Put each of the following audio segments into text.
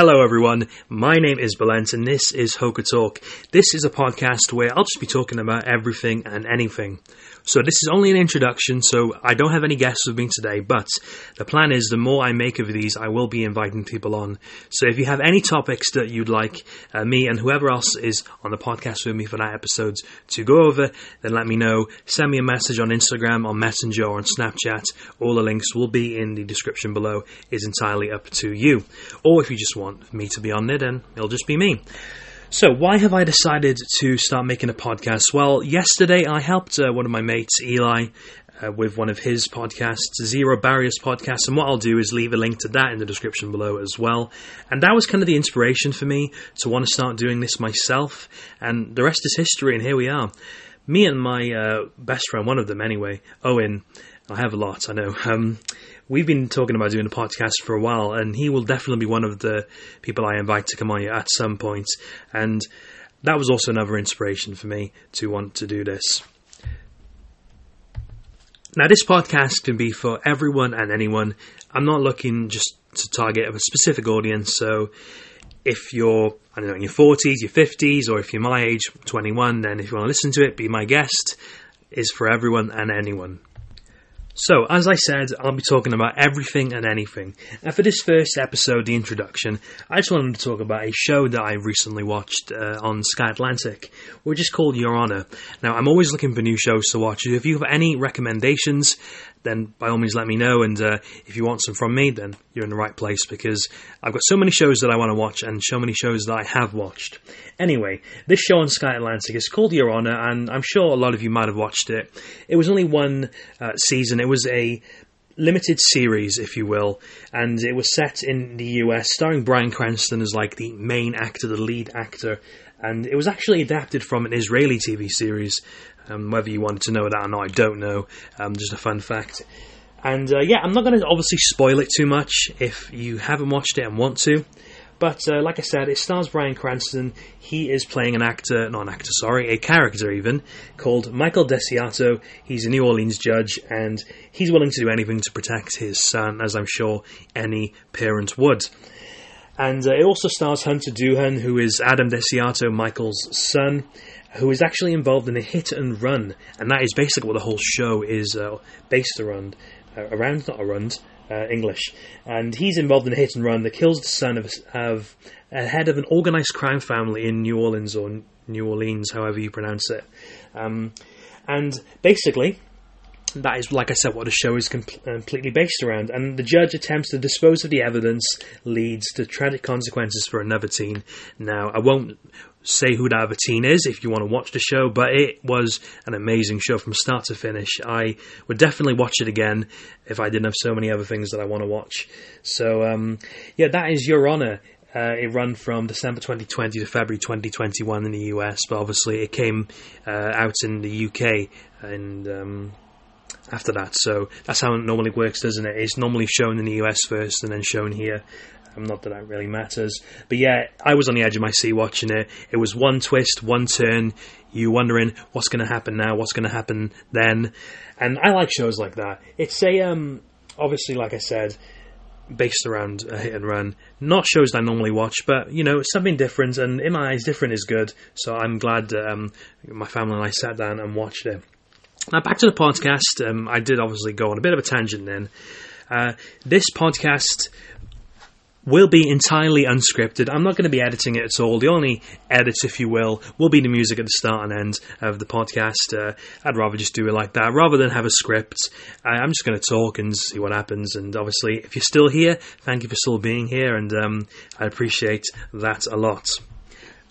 Hello, everyone. My name is Bulent, and this is Hoca Talk. This is a podcast where I'll just be talking about everything and anything. So this is only an introduction, so I don't have any guests with me today, but the plan is the more I make of these, I will be inviting people on. So if you have any topics that you'd like uh, me and whoever else is on the podcast with me for that episode to go over, then let me know. Send me a message on Instagram, on Messenger, or on Snapchat. All the links will be in the description below. It's entirely up to you. Or if you just want me to be on there, then it'll just be me. So, why have I decided to start making a podcast? Well, yesterday I helped uh, one of my mates, Eli, uh, with one of his podcasts, Zero Barriers Podcast, and what I'll do is leave a link to that in the description below as well. And that was kind of the inspiration for me to want to start doing this myself, and the rest is history, and here we are. Me and my uh, best friend, one of them anyway, Owen, I have a lot, I know. Um, we've been talking about doing a podcast for a while, and he will definitely be one of the people I invite to come on here at some point. And that was also another inspiration for me to want to do this. Now, this podcast can be for everyone and anyone. I'm not looking just to target a specific audience. So, if you're, I don't know, in your 40s, your 50s, or if you're my age, 21, then if you want to listen to it, be my guest. Is for everyone and anyone. So, as I said, I'll be talking about everything and anything. And for this first episode, the introduction, I just wanted to talk about a show that I recently watched uh, on Sky Atlantic, which is called Your Honor. Now, I'm always looking for new shows to watch. If you have any recommendations, then by all means let me know. And uh, if you want some from me, then you're in the right place because I've got so many shows that I want to watch and so many shows that I have watched. Anyway, this show on Sky Atlantic is called Your Honor, and I'm sure a lot of you might have watched it. It was only one uh, season, it was a limited series, if you will, and it was set in the US, starring Bryan Cranston as like the main actor, the lead actor, and it was actually adapted from an Israeli TV series. Um, whether you wanted to know that or not, I don't know. Um, just a fun fact. And uh, yeah, I'm not going to obviously spoil it too much if you haven't watched it and want to. But uh, like I said, it stars Bryan Cranston. He is playing an actor, not an actor, sorry, a character even, called Michael Desiato. He's a New Orleans judge, and he's willing to do anything to protect his son, as I'm sure any parent would. And uh, it also stars Hunter Doohan, who is Adam Desiato, Michael's son, who is actually involved in a hit and run, and that is basically what the whole show is uh, based around. Uh, around, not around, uh, English, and he's involved in a hit and run that kills the son of, of a head of an organized crime family in New Orleans or New Orleans, however you pronounce it. Um, and basically, that is, like I said, what the show is com- completely based around. And the judge attempts to dispose of the evidence, leads to tragic consequences for another teen. Now, I won't say who that other teen is if you want to watch the show, but it was an amazing show from start to finish. I would definitely watch it again if I didn't have so many other things that I want to watch. So, um, yeah, that is Your Honor. Uh, it ran from December 2020 to February 2021 in the US, but obviously it came uh, out in the UK and um, after that. So that's how it normally works, doesn't it? It's normally shown in the US first and then shown here. Um, not that that really matters. But yeah, I was on the edge of my seat watching it. It was one twist, one turn. You wondering what's going to happen now, what's going to happen then. And I like shows like that. It's a, um, obviously, like I said, based around a hit and run. Not shows I normally watch, but you know, something different. And in my eyes, different is good. So I'm glad um, my family and I sat down and watched it. Now, back to the podcast. Um, I did obviously go on a bit of a tangent then. Uh, this podcast will be entirely unscripted. I'm not going to be editing it at all. The only edits, if you will, will be the music at the start and end of the podcast. Uh, I'd rather just do it like that rather than have a script. I'm just going to talk and see what happens. And obviously, if you're still here, thank you for still being here, and um, I appreciate that a lot.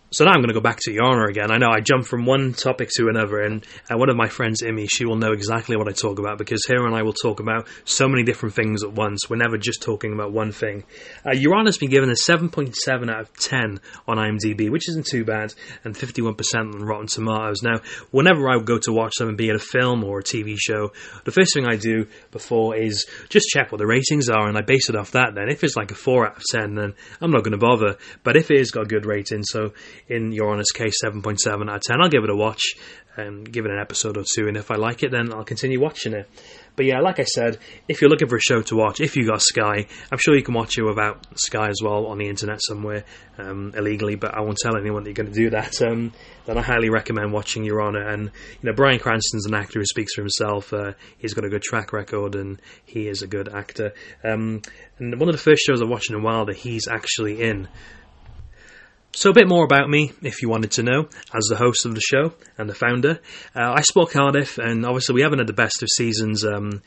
So now I'm going to go back to Honor again. I know I jump from one topic to another, and uh, one of my friends, Imi, she will know exactly what I talk about because her and I will talk about so many different things at once. We're never just talking about one thing. Uh, Honor's been given a 7.7 out of 10 on IMDb, which isn't too bad, and 51% on Rotten Tomatoes. Now, whenever I go to watch something, be it a film or a TV show, the first thing I do before is just check what the ratings are, and I base it off that. Then, if it's like a 4 out of 10, then I'm not going to bother. But if it has got a good ratings, so in Your Honor's case, 7.7 out of 10. I'll give it a watch. and give it an episode or two. And if I like it, then I'll continue watching it. But yeah, like I said, if you're looking for a show to watch, if you got Sky, I'm sure you can watch it without Sky as well on the internet somewhere um, illegally. But I won't tell anyone that you're going to do that. Um, then I highly recommend watching Your Honor. And you know, Bryan Cranston's an actor who speaks for himself. Uh, he's got a good track record, and he is a good actor. Um, and one of the first shows I've watched in a while that he's actually in. So, a bit more about me, if you wanted to know, as the host of the show and the founder. Uh, I support Cardiff, and obviously, we haven't had the best of seasons. Um,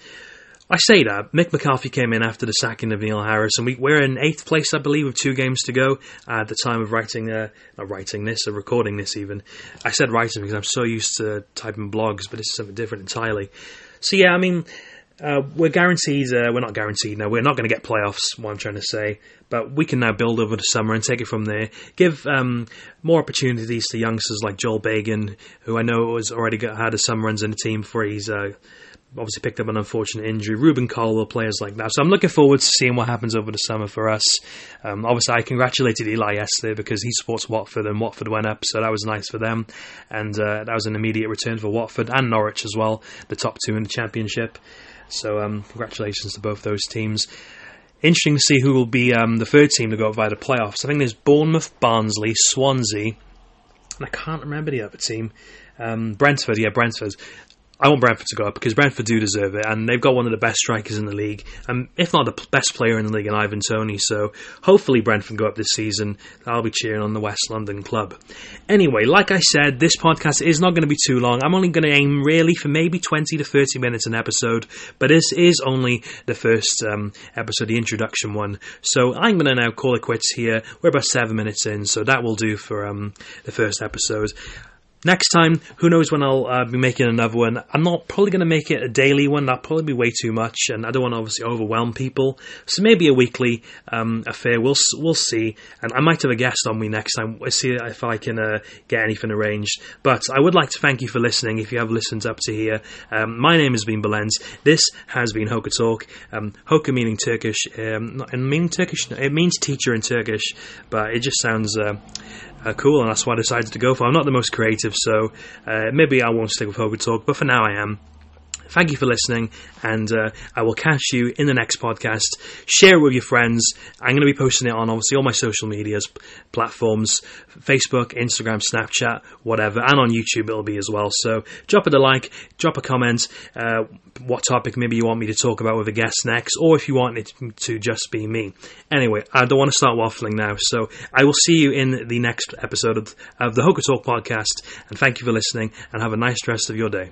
I say that. Mick McCarthy came in after the sacking of Neil Harris, and we, are in eighth place, I believe, with two games to go at the time of writing, uh, not writing this, or recording this even. I said writing because I'm so used to typing blogs, but this is something different entirely. So, yeah, I mean, uh, we're guaranteed, uh, we're not guaranteed now, we're not going to get playoffs, what I'm trying to say, but we can now build over the summer and take it from there. Give um, more opportunities to youngsters like Joel Bagan, who I know has already got, had a summer runs in the team before he's uh, obviously picked up an unfortunate injury. Rubin Colwill, players like that. So I'm looking forward to seeing what happens over the summer for us. Um, obviously, I congratulated Eli yesterday because he supports Watford and Watford went up, so that was nice for them. And uh, that was an immediate return for Watford and Norwich as well, the top two in the Championship. So um, congratulations to both those teams. Interesting to see who will be um, the third team to go up via the playoffs. I think there's Bournemouth, Barnsley, Swansea, and I can't remember the other team. Um, Brentford, yeah, Brentford. I want Brentford to go up because Brentford do deserve it, and they've got one of the best strikers in the league, and if not the best player in the league, in Ivan Toney. So hopefully Brentford go up this season. I'll be cheering on the West London club. Anyway, like I said, this podcast is not going to be too long. I'm only going to aim really for maybe 20 to 30 minutes an episode, but this is only the first um, episode, the introduction one. So I'm going to now call it quits here. We're about seven minutes in, so that will do for um, the first episode. Next time, who knows when I'll uh, be making another one. I'm not probably going to make it a daily one. That'll probably be way too much, and I don't want to obviously overwhelm people. So maybe a weekly um, affair. We'll we'll see. And I might have a guest on me next time. We'll see if I can uh, get anything arranged. But I would like to thank you for listening. If you have listened up to here, um, my name has been Balens. This has been Hoca Talk. Um, Hoca meaning Turkish. Um, not, meaning Turkish. It means teacher in Turkish, but it just sounds. Uh, uh, cool, and that's what I decided to go for. I'm not the most creative, so uh, maybe I won't stick with Hoca Talk, but for now I am. Thank you for listening, and uh, I will catch you in the next podcast. Share it with your friends. I'm going to be posting it on obviously all my social medias platforms Facebook, Instagram, Snapchat, whatever, and on YouTube it'll be as well. So drop it a like, drop a comment, uh, what topic maybe you want me to talk about with a guest next, or if you want it to just be me. Anyway, I don't want to start waffling now, so I will see you in the next episode of, of the Hoca Talk podcast, and thank you for listening, and have a nice rest of your day.